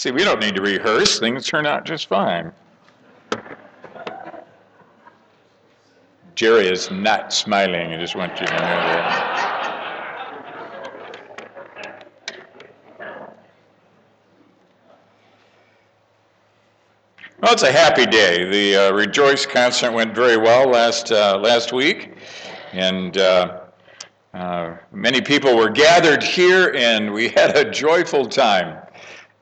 See, we don't need to rehearse. Things turn out just fine. Jerry is not smiling. I just want you to know that. Well, it's a happy day. The uh, Rejoice concert went very well last uh, last week, and uh, uh many people were gathered here, and we had a joyful time,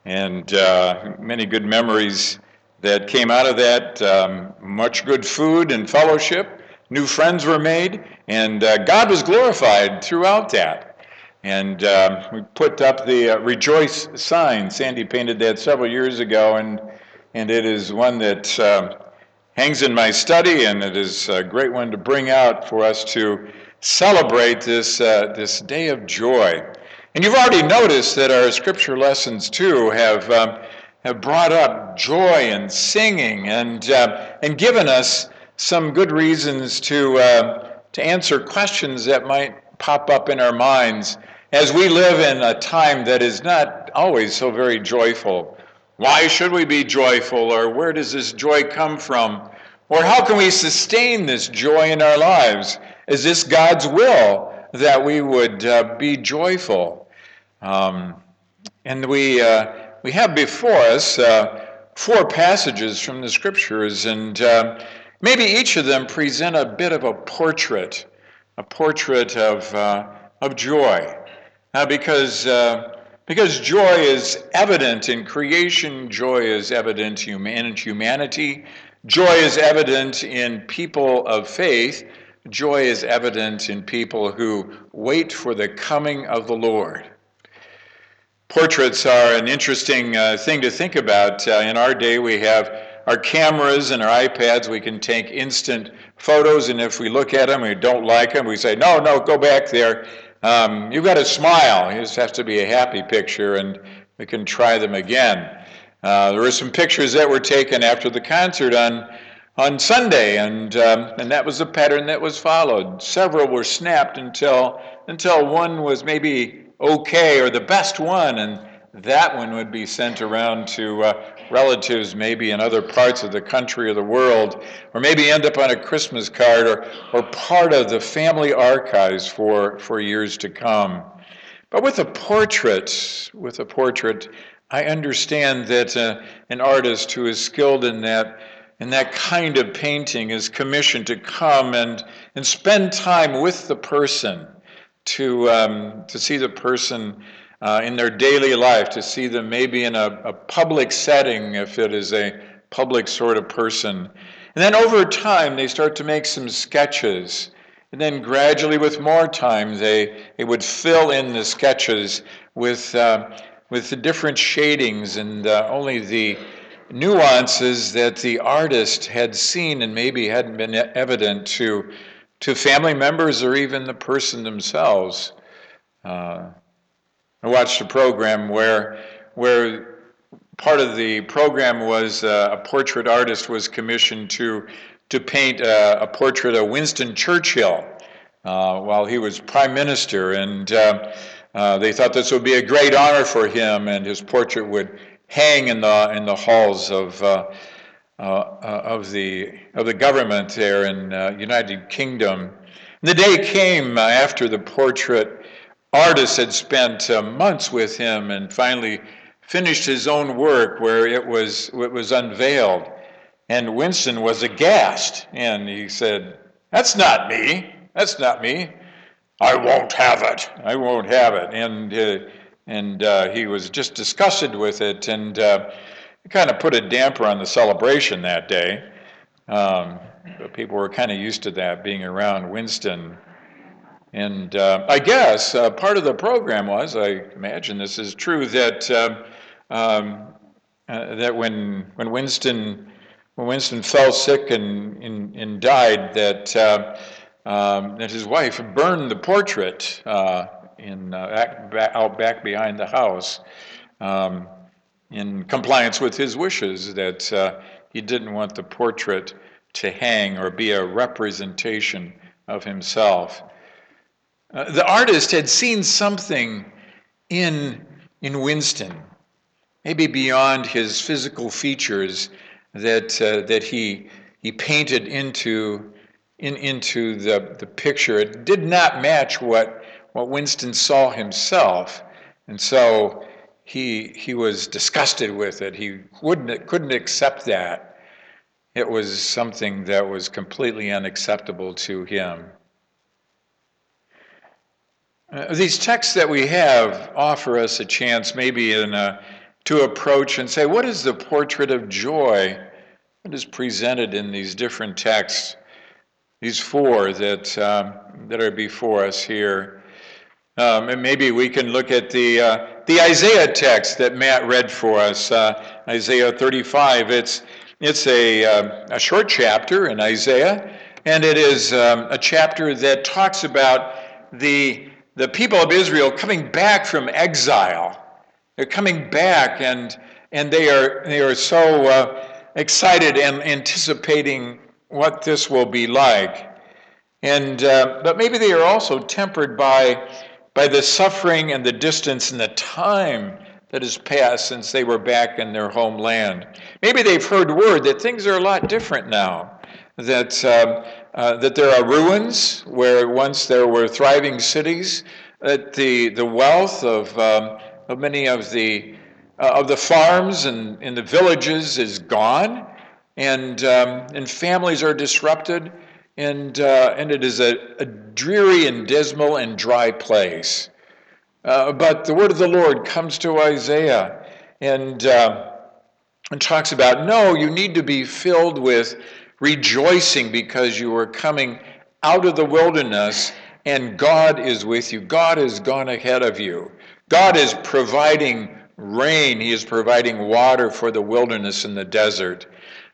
and uh, many good memories that came out of that. Um, much good food and fellowship. New friends were made, and uh, God was glorified throughout that. And um, we put up the Rejoice sign. Sandy painted that several years ago, and and it is one that uh, hangs in my study, and it is a great one to bring out for us to celebrate this, uh, this day of joy. And you've already noticed that our scripture lessons, too, have, um, have brought up joy and singing and, uh, and given us some good reasons to, uh, to answer questions that might pop up in our minds as we live in a time that is not always so very joyful. Why should we be joyful? Or where does this joy come from? Or how can we sustain this joy in our lives? Is this God's will that we would uh, be joyful? Um, and we, uh, we have before us uh, four passages from the scriptures, and uh, maybe each of them present a bit of a portrait, a portrait of, uh, of joy. Now because uh, because joy is evident in creation, joy is evident in humanity, joy is evident in people of faith, joy is evident in people who wait for the coming of the Lord. Portraits are an interesting uh, thing to think about. Uh, in our day, we have our cameras and our iPads. We can take instant photos, and if we look at them and we don't like them, we say, No, no, go back there. Um, you've got to smile. It just has to be a happy picture, and we can try them again. Uh, there were some pictures that were taken after the concert on on Sunday, and um, and that was the pattern that was followed. Several were snapped until until one was maybe okay or the best one, and that one would be sent around to uh, relatives maybe in other parts of the country or the world, or maybe end up on a Christmas card or, or part of the family archives for, for years to come. But with a portrait, with a portrait, I understand that uh, an artist who is skilled in that in that kind of painting is commissioned to come and, and spend time with the person, to, um, to see the person uh, in their daily life, to see them maybe in a, a public setting if it is a public sort of person. And then over time, they start to make some sketches. And then gradually, with more time, they, they would fill in the sketches with, uh, with the different shadings and uh, only the nuances that the artist had seen and maybe hadn't been evident to, to family members or even the person themselves. Uh, I watched a program where, where part of the program was uh, a portrait artist was commissioned to, to paint a, a portrait of Winston Churchill uh, while he was prime minister. And uh, uh, they thought this would be a great honor for him, and his portrait would hang in the, in the halls of, uh, uh, of, the, of the government there in United Kingdom. And the day came after the portrait artist had spent uh, months with him and finally finished his own work where it was, it was unveiled. And Winston was aghast and he said, That's not me. That's not me. I won't have it. I won't have it. And, uh, and uh, he was just disgusted with it and uh, kind of put a damper on the celebration that day. Um, people were kind of used to that, being around Winston and uh, I guess uh, part of the program was, I imagine this is true, that uh, um, uh, that when when Winston when Winston fell sick and and, and died, that uh, um, that his wife burned the portrait uh, in out back behind the house, um, in compliance with his wishes that he didn't want the portrait to hang or be a representation of himself. Uh, the artist had seen something in, in Winston. maybe beyond his physical features that, uh, that he, he painted into, in, into the, the picture. It did not match what, what Winston saw himself. And so he, he was disgusted with it. He wouldn't, couldn't accept that. It was something that was completely unacceptable to him. Uh, these texts that we have offer us a chance, maybe in a, to approach and say, what is the portrait of joy that is presented in these different texts? These four that, um, that are before us here. Um, and maybe we can look at the, uh, the Isaiah text that Matt read for us, uh, Isaiah 35. It's, it's a, uh, a short chapter in Isaiah, and it is um, a chapter that talks about the the people of Israel coming back from exile. They're coming back, and, and they, are, they are so uh, excited and anticipating what this will be like. And, uh, but maybe they are also tempered by, by the suffering and the distance and the time that has passed since they were back in their homeland. Maybe they've heard word that things are a lot different now, that um, uh, that there are ruins where once there were thriving cities, that the, the wealth of, um, of many of the, uh, of the farms and in the villages is gone, and, um, and families are disrupted, and, uh, and it is a, a, dreary and dismal and dry place. Uh, but the word of the Lord comes to Isaiah and, uh, and talks about no, you need to be filled with rejoicing because you are coming out of the wilderness and God is with you. God has gone ahead of you. God is providing rain, He is providing water for the wilderness and the desert.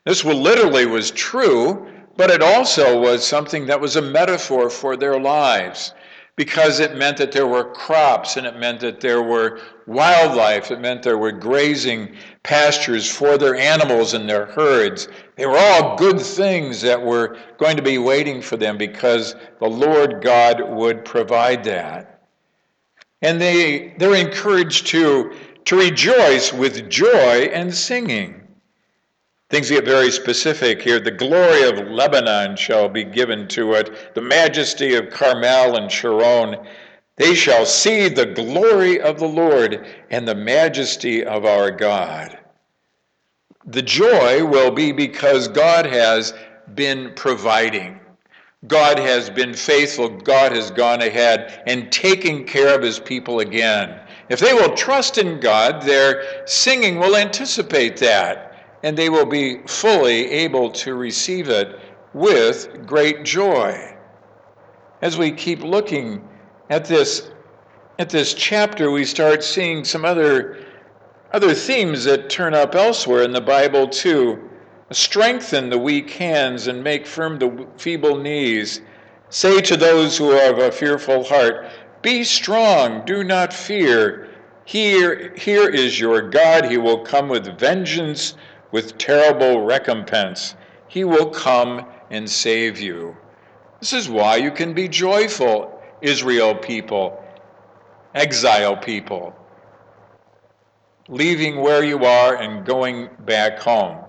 This literally was true, but it also was something that was a metaphor for their lives because it meant that there were crops and it meant that there were wildlife. It meant there were grazing pastures for their animals and their herds. They were all good things that were going to be waiting for them because the Lord God would provide that. And they, they're encouraged to, to rejoice with joy and singing. Things get very specific here. The glory of Lebanon shall be given to it, the majesty of Carmel and Sharon. They shall see the glory of the Lord and the majesty of our God. The joy will be because God has been providing. God has been faithful. God has gone ahead and taken care of his people again. If they will trust in God, their singing will anticipate that and they will be fully able to receive it with great joy. As we keep looking at this, at this chapter, we start seeing some other, other themes that turn up elsewhere in the Bible, too. Strengthen the weak hands and make firm the feeble knees. Say to those who have a fearful heart, Be strong, do not fear. Here, here is your God. He will come with vengeance with terrible recompense. He will come and save you. This is why you can be joyful, Israel people, exile people, leaving where you are and going back home.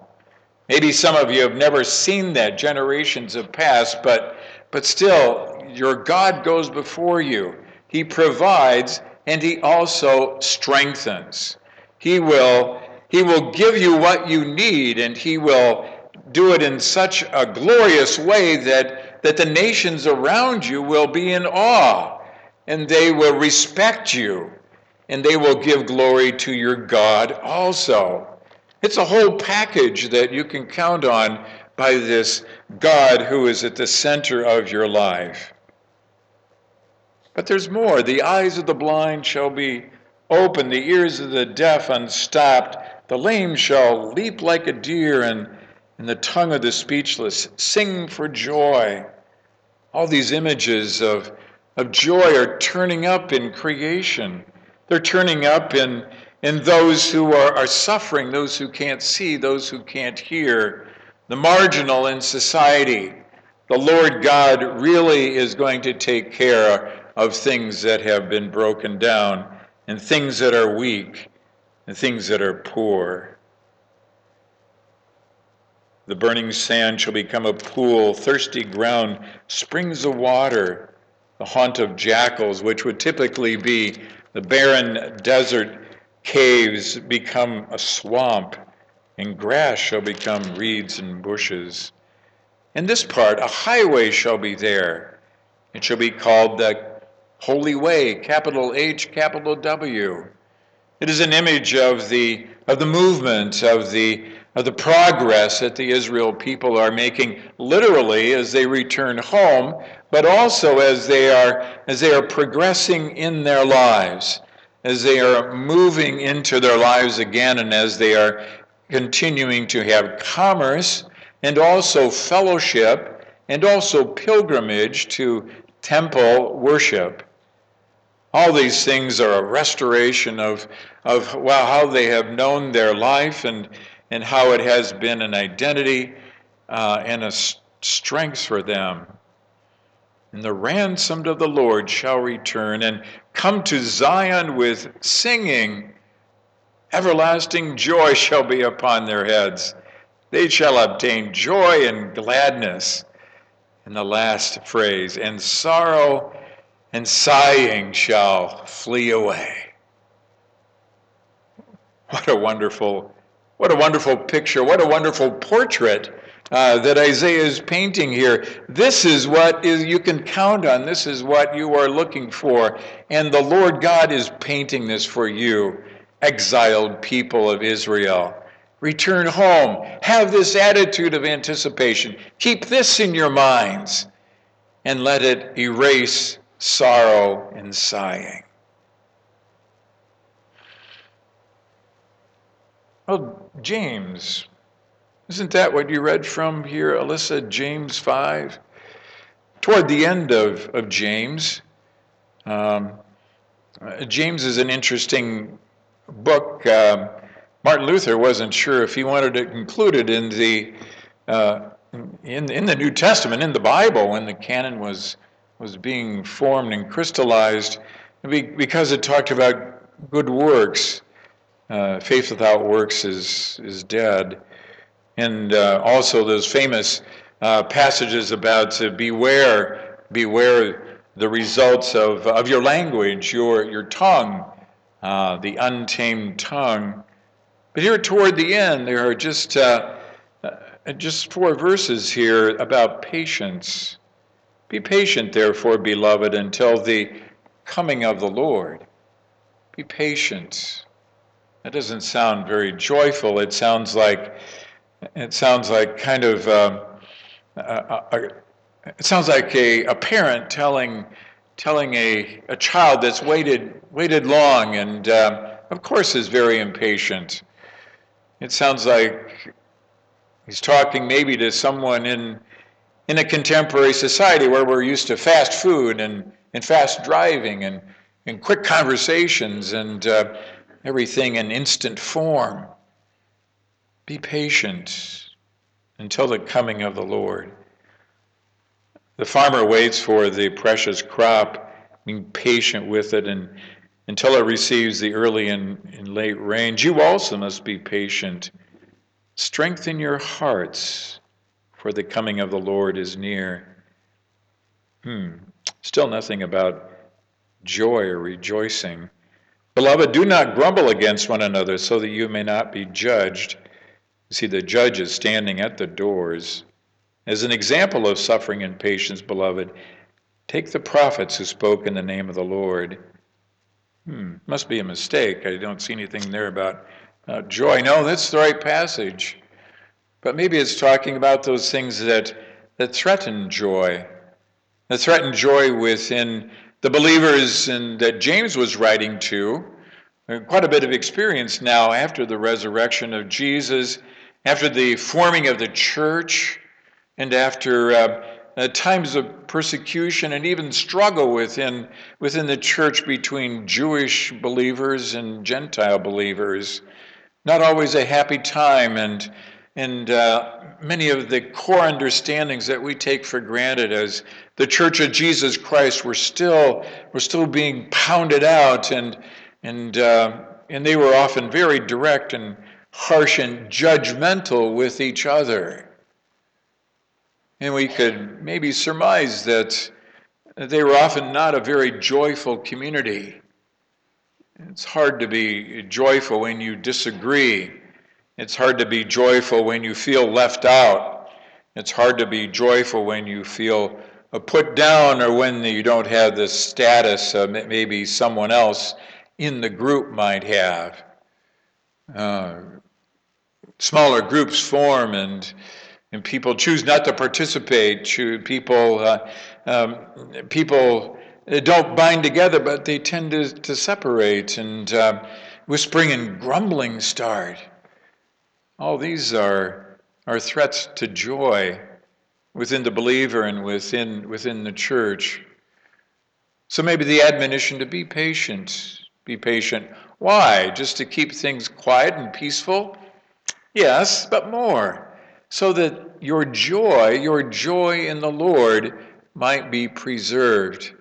Maybe some of you have never seen that, generations have passed, but, but still, your God goes before you. He provides and He also strengthens. He will he will give you what you need, and He will do it in such a glorious way that, that the nations around you will be in awe, and they will respect you, and they will give glory to your God also. It's a whole package that you can count on by this God who is at the center of your life. But there's more. The eyes of the blind shall be opened, the ears of the deaf unstopped the lame shall leap like a deer, and, and the tongue of the speechless sing for joy. All these images of, of joy are turning up in creation. They're turning up in, in those who are, are suffering, those who can't see, those who can't hear, the marginal in society. The Lord God really is going to take care of things that have been broken down and things that are weak the things that are poor. The burning sand shall become a pool, thirsty ground, springs of water, the haunt of jackals, which would typically be the barren desert caves, become a swamp, and grass shall become reeds and bushes. In this part, a highway shall be there. It shall be called the Holy Way, capital H, capital W. It is an image of the, of the movement, of the, of the progress that the Israel people are making literally as they return home, but also as they are, as they are progressing in their lives, as they are moving into their lives again, and as they are continuing to have commerce and also fellowship and also pilgrimage to temple worship. All these things are a restoration of, of well, how they have known their life and, and how it has been an identity uh, and a strength for them. And the ransomed of the Lord shall return and come to Zion with singing. Everlasting joy shall be upon their heads. They shall obtain joy and gladness. In the last phrase, and sorrow and sighing shall flee away. What a wonderful, what a wonderful picture, what a wonderful portrait uh, that Isaiah is painting here. This is what is you can count on. This is what you are looking for. And the Lord God is painting this for you, exiled people of Israel. Return home. Have this attitude of anticipation. Keep this in your minds and let it erase sorrow and sighing. Well, James, isn't that what you read from here, Alyssa? James 5? Toward the end of, of James, um, James is an interesting book. Uh, Martin Luther wasn't sure if he wanted it included in the uh, in, in the New Testament, in the Bible, when the canon was was being formed and crystallized because it talked about good works. Uh, faith without works is, is dead. And uh, also those famous uh, passages about to beware, beware the results of, of your language, your, your tongue, uh, the untamed tongue. But here toward the end, there are just, uh, uh, just four verses here about patience. Be patient, therefore, beloved, until the coming of the Lord. Be patient. That doesn't sound very joyful. It sounds like it sounds like kind of uh, a, a, it sounds like a, a parent telling telling a, a child that's waited waited long and uh, of course is very impatient. It sounds like he's talking maybe to someone in in a contemporary society where we're used to fast food and, and fast driving and, and quick conversations and uh, everything in instant form. Be patient until the coming of the Lord. The farmer waits for the precious crop, being patient with it and until it receives the early and, and late rains. You also must be patient. Strengthen your hearts for the coming of the Lord is near. Hmm. Still nothing about joy or rejoicing. Beloved, do not grumble against one another so that you may not be judged. You see, the judge is standing at the doors. As an example of suffering and patience, beloved, take the prophets who spoke in the name of the Lord. Hmm, must be a mistake. I don't see anything there about uh, joy. No, that's the right passage. But maybe it's talking about those things that, that threaten joy, that threaten joy within the believers and that James was writing to. Quite a bit of experience now after the resurrection of Jesus, after the forming of the church, and after uh, uh, times of persecution and even struggle within, within the church between Jewish believers and Gentile believers. Not always a happy time, and and uh, many of the core understandings that we take for granted as the Church of Jesus Christ were still were still being pounded out and and uh, and they were often very direct and harsh and judgmental with each other. And we could maybe surmise that they were often not a very joyful community. It's hard to be joyful when you disagree. It's hard to be joyful when you feel left out. It's hard to be joyful when you feel put down or when you don't have the status uh, maybe someone else in the group might have. Uh, smaller groups form and and people choose not to participate. People uh, um, people don't bind together, but they tend to, to separate, and uh, whispering and grumbling start. All these are are threats to joy within the believer and within within the church. So maybe the admonition to be patient, be patient. Why? Just to keep things quiet and peaceful? Yes, but more. So that your joy, your joy in the Lord, might be preserved.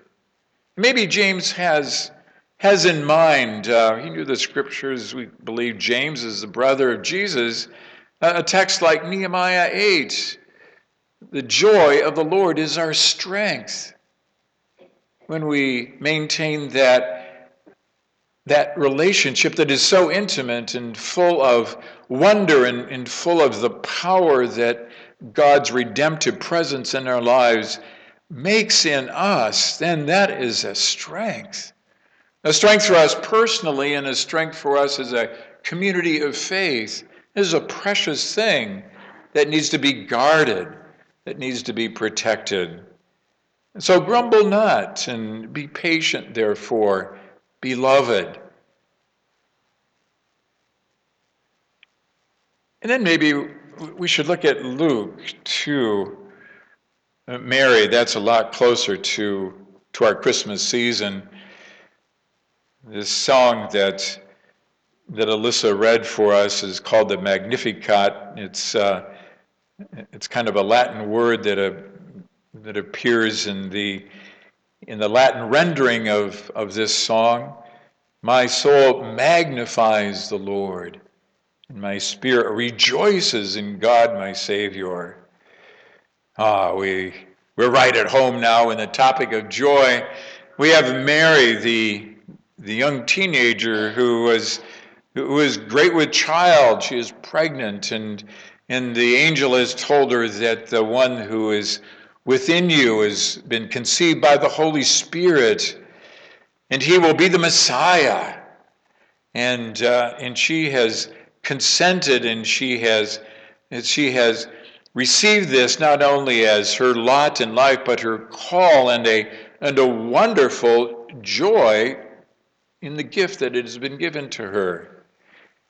Maybe James has, has in mind, uh, he knew the scriptures, we believe James is the brother of Jesus, a text like Nehemiah 8. The joy of the Lord is our strength. When we maintain that that relationship that is so intimate and full of wonder and, and full of the power that God's redemptive presence in our lives makes in us, then that is a strength. A strength for us personally and a strength for us as a community of faith is a precious thing that needs to be guarded, that needs to be protected. So grumble not and be patient, therefore beloved. And then maybe we should look at Luke 2. Uh, Mary, that's a lot closer to, to our Christmas season. This song that, that Alyssa read for us is called the Magnificat. It's, uh, it's kind of a Latin word that, uh, that appears in the in the Latin rendering of, of this song, my soul magnifies the Lord, and my spirit rejoices in God my Savior. Ah, we, we're right at home now in the topic of joy. We have Mary, the, the young teenager who was, who was great with child. She is pregnant, and, and the angel has told her that the one who is within you has been conceived by the Holy Spirit, and he will be the Messiah. And, uh, and she has consented and she has, and she has received this not only as her lot in life, but her call and a, and a wonderful joy in the gift that it has been given to her.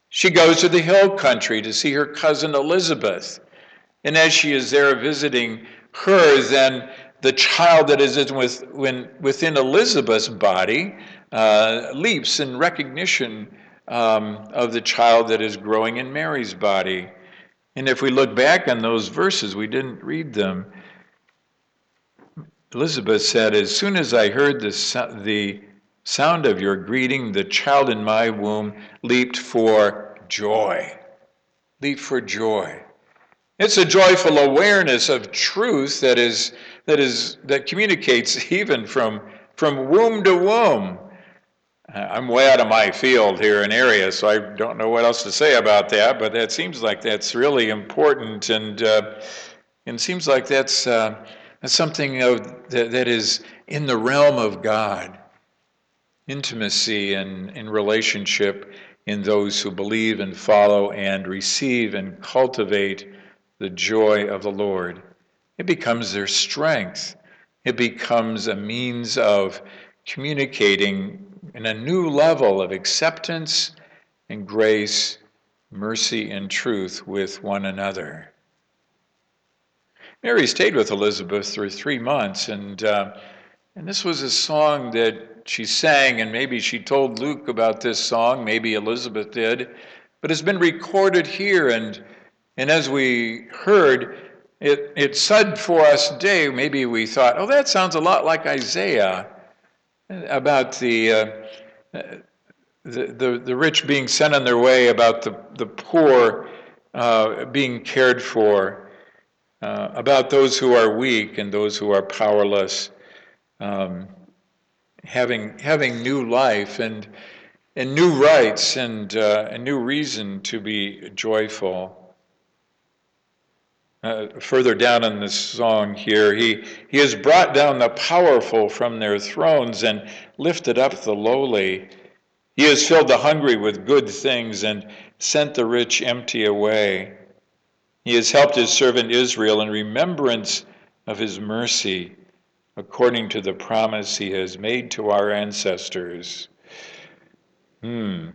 She goes to the hill country to see her cousin Elizabeth. And as she is there visiting her, then the child that is within Elizabeth's body uh, leaps in recognition um, of the child that is growing in Mary's body. And if we look back on those verses, we didn't read them. Elizabeth said, As soon as I heard the, the sound of your greeting, the child in my womb leaped for joy. Leap for joy. It's a joyful awareness of truth that is that is that communicates even from from womb to womb. I'm way out of my field here in area, so I don't know what else to say about that. But that seems like that's really important, and uh, and seems like that's uh, that's something of, that, that is in the realm of God, intimacy and in relationship in those who believe and follow and receive and cultivate the joy of the Lord. It becomes their strength. It becomes a means of communicating in a new level of acceptance and grace, mercy and truth with one another. Mary stayed with Elizabeth for three months, and, uh, and this was a song that she sang, and maybe she told Luke about this song, maybe Elizabeth did, but it's been recorded here, and and as we heard, it, it said for us today, maybe we thought, oh, that sounds a lot like Isaiah about the, uh, the, the, the rich being sent on their way, about the, the poor uh, being cared for, uh, about those who are weak and those who are powerless, um, having, having new life and, and new rights and uh, a new reason to be joyful. Uh, further down in this song here, he, he has brought down the powerful from their thrones and lifted up the lowly. He has filled the hungry with good things and sent the rich empty away. He has helped his servant Israel in remembrance of his mercy, according to the promise he has made to our ancestors. Hmm.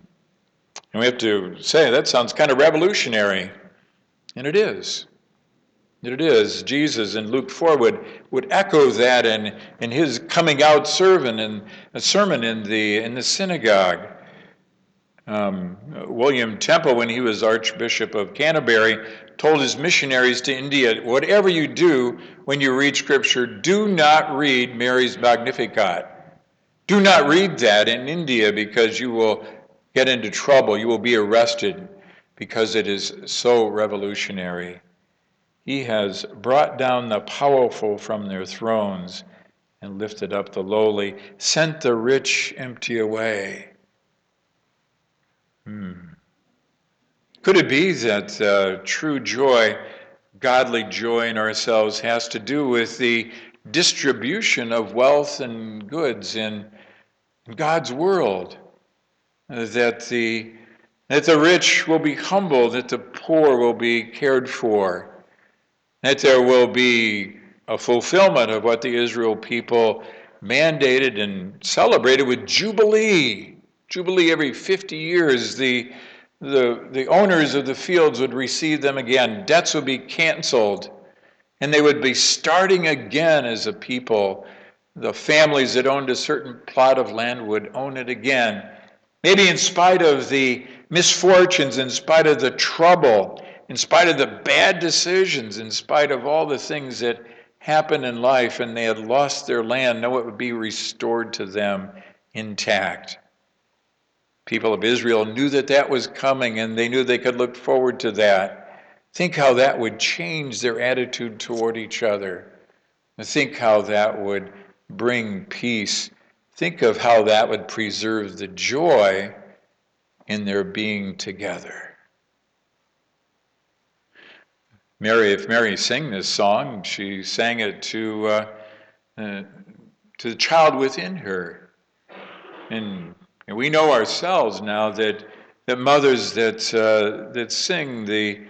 And we have to say, that sounds kind of revolutionary. And it is. It is. Jesus in Luke 4 would, would echo that in, in his coming out sermon in sermon in the in the synagogue. Um, William Temple, when he was Archbishop of Canterbury, told his missionaries to India, whatever you do when you read Scripture, do not read Mary's Magnificat. Do not read that in India because you will get into trouble. You will be arrested because it is so revolutionary. He has brought down the powerful from their thrones and lifted up the lowly, sent the rich empty away. Hmm. Could it be that uh, true joy, godly joy in ourselves, has to do with the distribution of wealth and goods in, God's world? That the, that the rich will be humbled, that the poor will be cared for, that there will be a fulfillment of what the Israel people mandated and celebrated with Jubilee Jubilee every 50 years, the, the, the owners of the fields would receive them again. Debts would be canceled, and they would be starting again as a people. The families that owned a certain plot of land would own it again. Maybe in spite of the misfortunes, in spite of the trouble, in spite of the bad decisions, in spite of all the things that happened in life, and they had lost their land, no, it would be restored to them intact people of Israel knew that that was coming and they knew they could look forward to that. Think how that would change their attitude toward each other. And think how that would bring peace. Think of how that would preserve the joy in their being together. Mary, if Mary sang this song, she sang it to, uh, uh, to the child within her. And and we know ourselves now that, that mothers that, uh, that sing, the,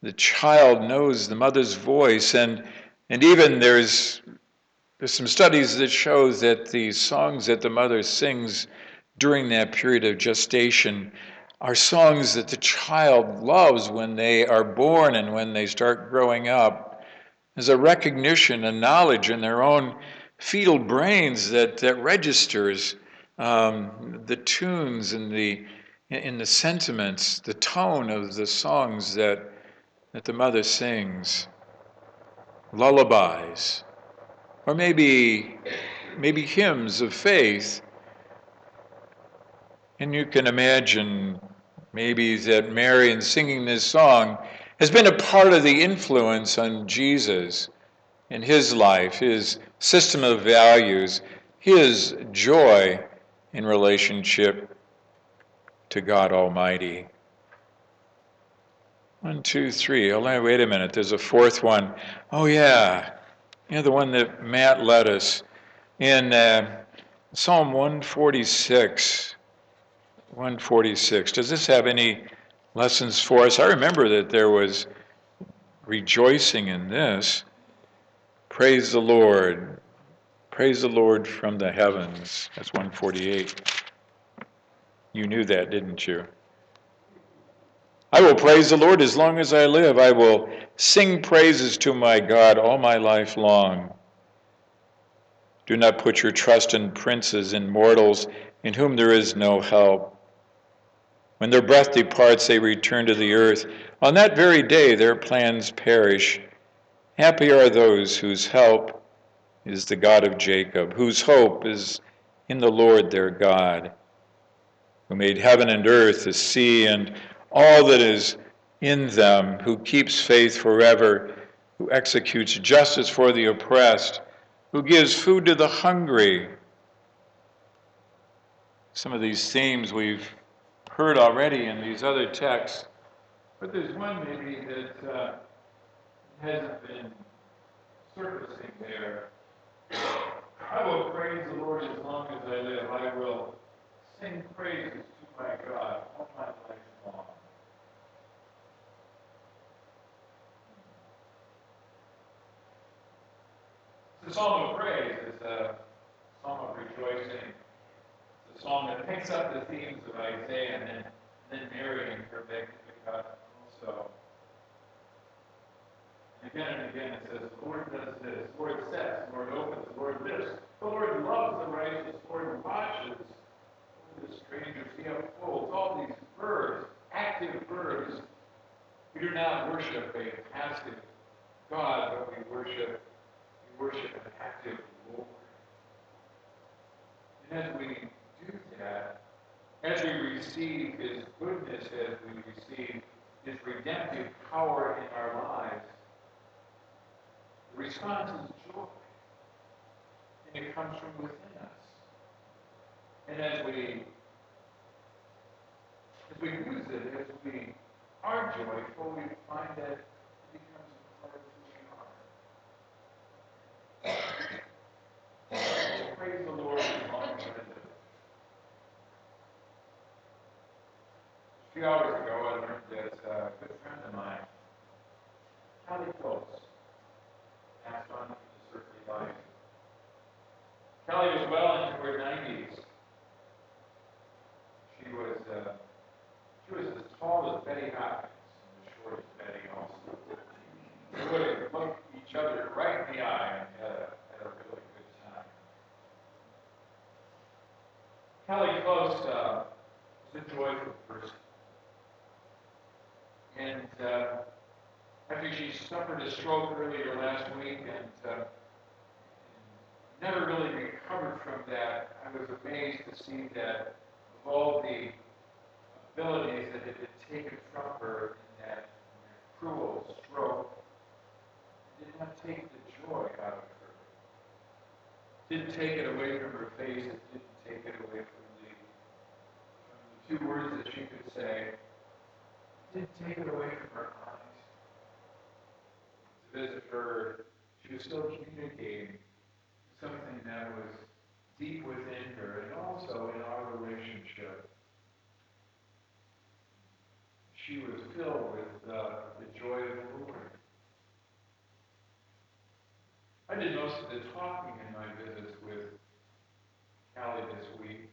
the child knows the mother's voice. And, and even there's, there's some studies that show that the songs that the mother sings during that period of gestation are songs that the child loves when they are born and when they start growing up. There's a recognition, and knowledge in their own fetal brains that, that registers um, the tunes and the in the sentiments, the tone of the songs that that the mother sings, lullabies, or maybe maybe hymns of faith. And you can imagine maybe that Mary, in singing this song, has been a part of the influence on Jesus in his life, his system of values, his joy in relationship to God Almighty. One, two, three. Oh, wait a minute. There's a fourth one. Oh, yeah. Yeah, the one that Matt led us in uh, Psalm 146. 146. Does this have any lessons for us? I remember that there was rejoicing in this. Praise the Lord. Praise the Lord from the heavens. That's 148. You knew that, didn't you? I will praise the Lord as long as I live. I will sing praises to my God all my life long. Do not put your trust in princes and mortals in whom there is no help. When their breath departs, they return to the earth. On that very day, their plans perish. Happy are those whose help is the God of Jacob, whose hope is in the Lord their God. who made heaven and earth, the sea, and all that is in them, who keeps faith forever, who executes justice for the oppressed, who gives food to the hungry. Some of these themes we've heard already in these other texts, but there's one maybe that uh, hasn't been surfacing there. I will praise the Lord as long as I live. I will sing praises to my God all my life long. The Psalm of Praise is a psalm of rejoicing. It's a psalm that picks up the themes of Isaiah and then, then narrating her Magnificat also. Again and again it says, the Lord does this, the Lord sets, the Lord opens, the Lord lifts, the Lord loves the righteous, the Lord watches the strangers. He upholds all these verbs, active verbs. We do not worship a passive God, but we worship worship an active Lord. And as we do that, as we receive His goodness, as we receive His redemptive power in our lives, response is joy. And it comes from within us. And as we as we use it, as we are joyful, we find that praise the Lord as long as I live. A few hours ago, I learned that uh, a good friend of mine, Kelly Close, passed on to this earthly life. Kelly was well into her 90s. She was, uh, she was as tall as Betty Hopkins and as short as Betty also. They would have looked each other right in the eye and had a Kelly Close uh, is a joyful person. And uh, after she suffered a stroke earlier last week and uh, never really recovered from that, I was amazed to see that of all the abilities that had been taken from her in that, cruel stroke, did not take the joy out of her. Didn't take it away from her face. It didn't take it away from the, from the two words that she could say. Didn't take it away from her eyes. To visit her, she was still communicating something that was deep within her and also in our relationship. She was filled with uh, the joy of the Lord. I did most of the talking in my visits with Callie this week.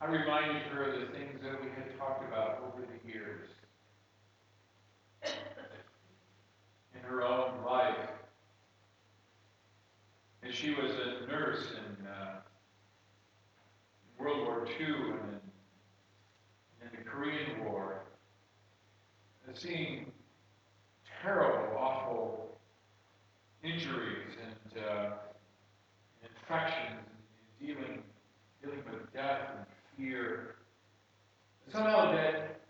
I reminded her of the things that we had talked about over the years in her own life. And she was a nurse in uh, World War II and in, the Korean War, and seeing terrible, awful injuries and uh, infections and dealing, dealing with death and fear. And somehow that,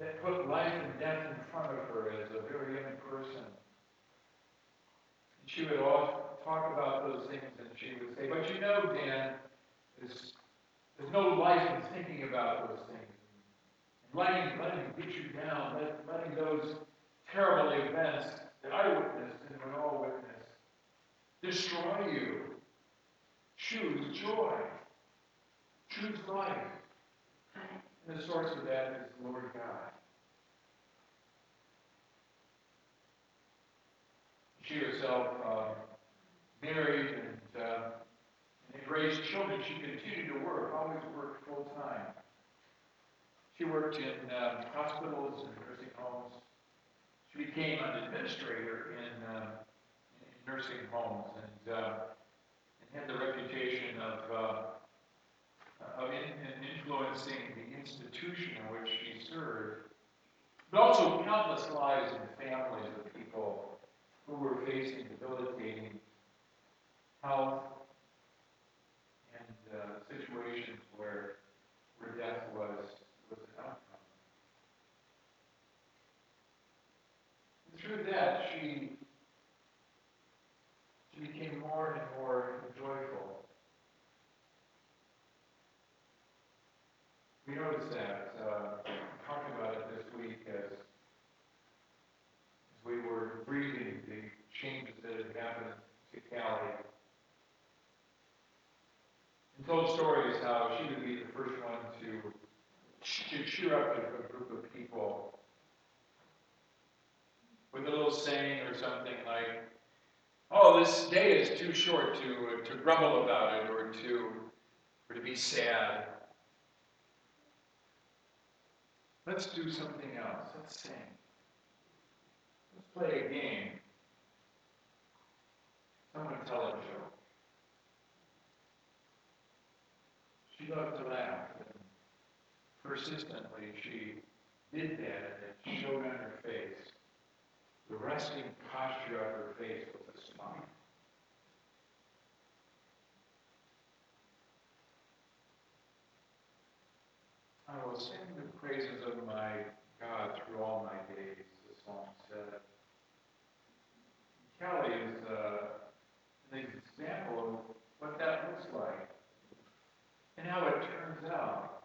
that put life and death in front of her as a very young person. And she would often talk about those things and she would say, But you know, Dan, there's, there's no life in thinking about those things. And letting, letting get you down, let, letting those terrible events that I witnessed and we all witnessed destroy you. Choose joy. Choose life. The source of that is the Lord God. She herself uh, married and, uh, and raised children. She continued to work, always worked full time. She worked in uh, hospitals and nursing homes. She became an administrator in, uh, in nursing homes and, uh, and had the reputation of, uh, of in, in influencing the institution in which she served, but also countless lives and families of people who were facing debilitating health and uh, situations where, where death was, was an outcome. And through that, she became more and more joyful. We noticed that, uh, talked about it this week as, as we were reading the changes that had happened to Callie. And told stories how she would be the first one to, to cheer up a, a group of people with a little saying or something like, oh, this day is too short to, to grumble about it or to, or to be sad. Let's do something else. Let's sing. Let's play a game. Someone tell a joke. She loved to laugh, and persistently she did that, and showed on her face. The resting posture of her face was a smile. I will sing the praises of my God through all my days, the song said. Kelly is uh, an example of what that looks like and how it turns out.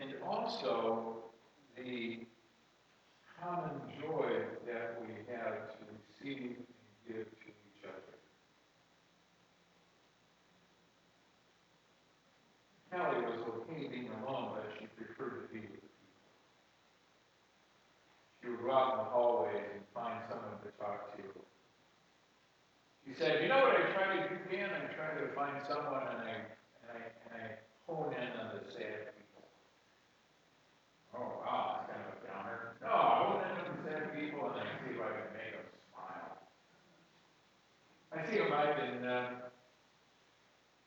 And also the common joy that we have to receive and give to each other. Callie was okay being alone, but she preferred to be with people. She would go out in the hallways and find someone to talk to. She said, you know what I try to do, Dan? I try to find someone and I, and I, and I hone in on the sad people. Oh, wow, that's kind of a downer. No, I hone in on the sad people and I see if I can make them smile. I see if I can uh,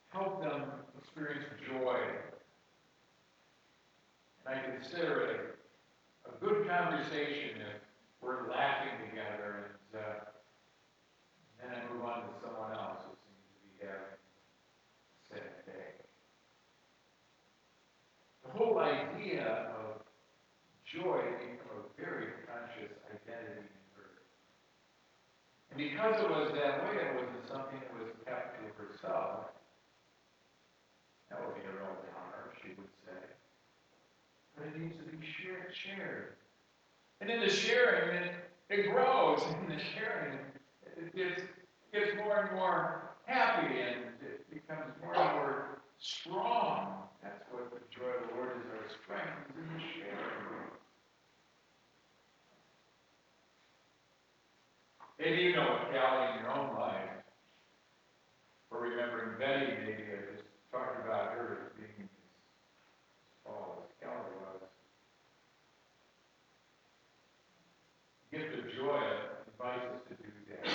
help them experience joy. And I consider it a good conversation if we're laughing together and uh, then I move on to someone else who seems to be having a sad day. The whole idea of joy became a very conscious identity in her. And because it was that way, it wasn't something that was kept to herself. That would be her own honor, she would say. But it needs to be shared. shared. And in the sharing, it, it grows. In the sharing, it gets, gets more and more happy and it becomes more and more strong. That's what the joy of the Lord is our strength, is in the sharing. Maybe you know a Callie in your own life. Or remembering Betty, maybe I just talked about her as being as tall as Callie was. The gift of joy invites us to do that.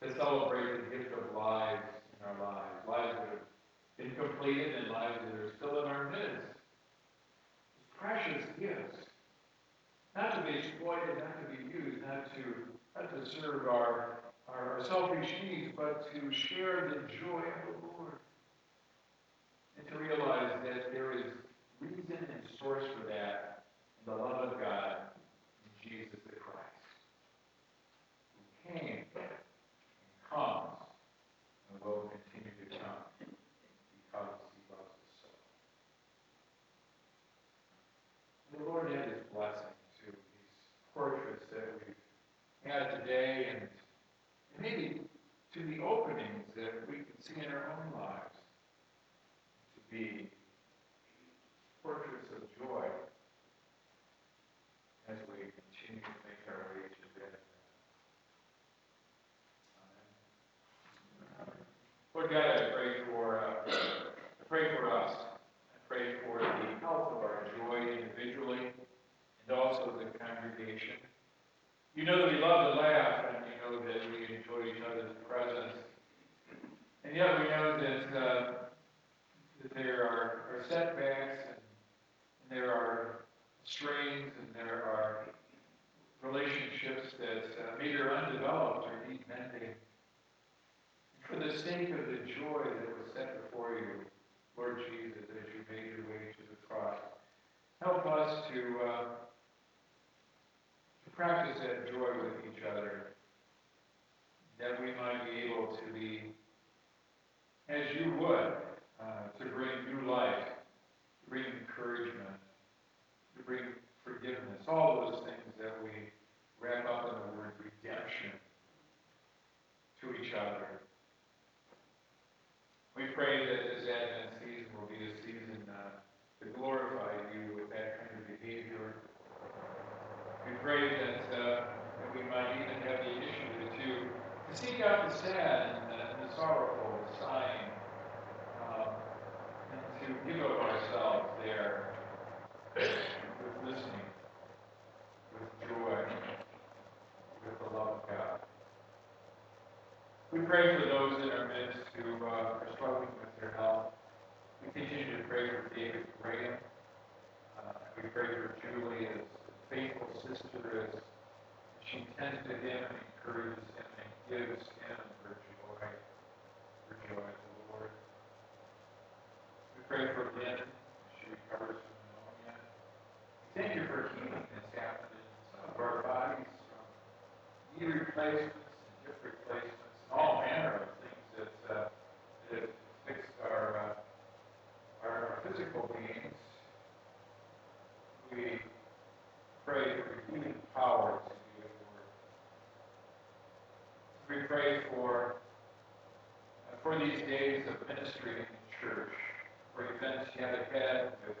To celebrate the gift of lives in our lives, lives that have been completed and lives that are still in our midst. Precious gifts. Not to be exploited, not to be used, not to, not to serve our, our selfish needs, but to share the joy of the Lord. And to realize that there is reason and source for that in the love of God in Jesus the Christ, who came and comes and will continue to come because he loves us so. The Lord add his blessing to these portraits that we've had today and maybe to the openings that we can see in our own lives to be portraits of joy as we continue to make our way to that. Amen. Lord God, I pray for, uh, I pray for us. I pray for the health of our joy individually and also the congregation. You know that we love to laugh and you know that we enjoy each other's presence. And yet we know that, uh, that there are, are setbacks and, and there are strains and there are relationships that uh, maybe are undeveloped or need mending. for the sake of the joy that was set before you, Lord Jesus, as you made your way to the cross. Help us to, uh, to practice that joy with each other, that we might be able to be, as you would, uh, to bring new life, to bring encouragement, to bring forgiveness, all those things that we wrap up in the word redemption to each other. We pray that this Advent season will be a season uh, to glorify you with that kind of behavior. We pray that, uh, that we might even have the initiative to, to seek out the sad and the, and the sorrowful, the sighing, um, and to give of ourselves there with listening, with joy, with the love of God. We pray for those in our midst who uh, are struggling with their health. We continue to pray for David Graham. Uh, we pray for Julie, as faithful sister, as she tends to him and encourages him and gives him her joy, her joy in the Lord. We pray for Lynn she recovers from pneumonia. Thank you for healing that's happened some of our bodies from knee replacements and hip replacements and all manner of things that, uh, that have fixed our, uh, our, our physical beings. We pray for healing power to be at work. We pray for uh, for these days of ministry in the church, for events yet ahead with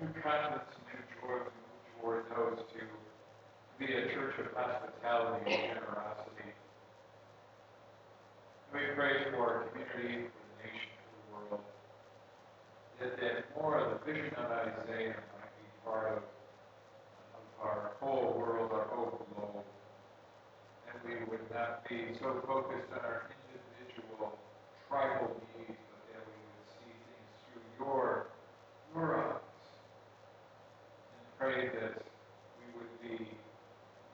new confidence and new joy, we move toward those to be a church of hospitality and generosity. We pray for our community, for the nation, for the world, that, that more of the vision of Isaiah might be part of, of our whole world, our whole globe, and we would not be so focused on our individual tribal needs, but that we would see things through your, your eyes and pray that we would be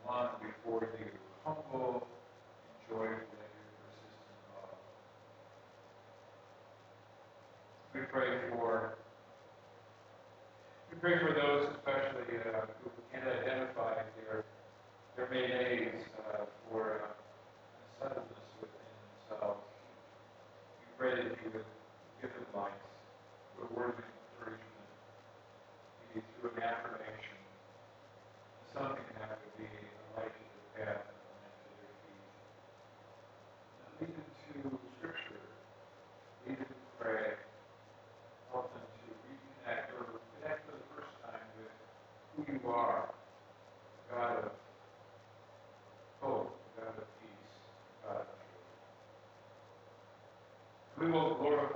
one before you, humble and joyful in your persistent love. We pray for we pray for those especially uh, who can't identify their their mayonnaise uh, for uh, unsettledness within themselves. We pray that you would give them light, through a word of encouragement, maybe through an affirmation, something that would be a light to their path and a lamp to their feet. Now, lead them to Scripture. Lead them to pray. Help them to reconnect or connect for the first time with who you are, God of hope, God of peace, God of joy. We will glorify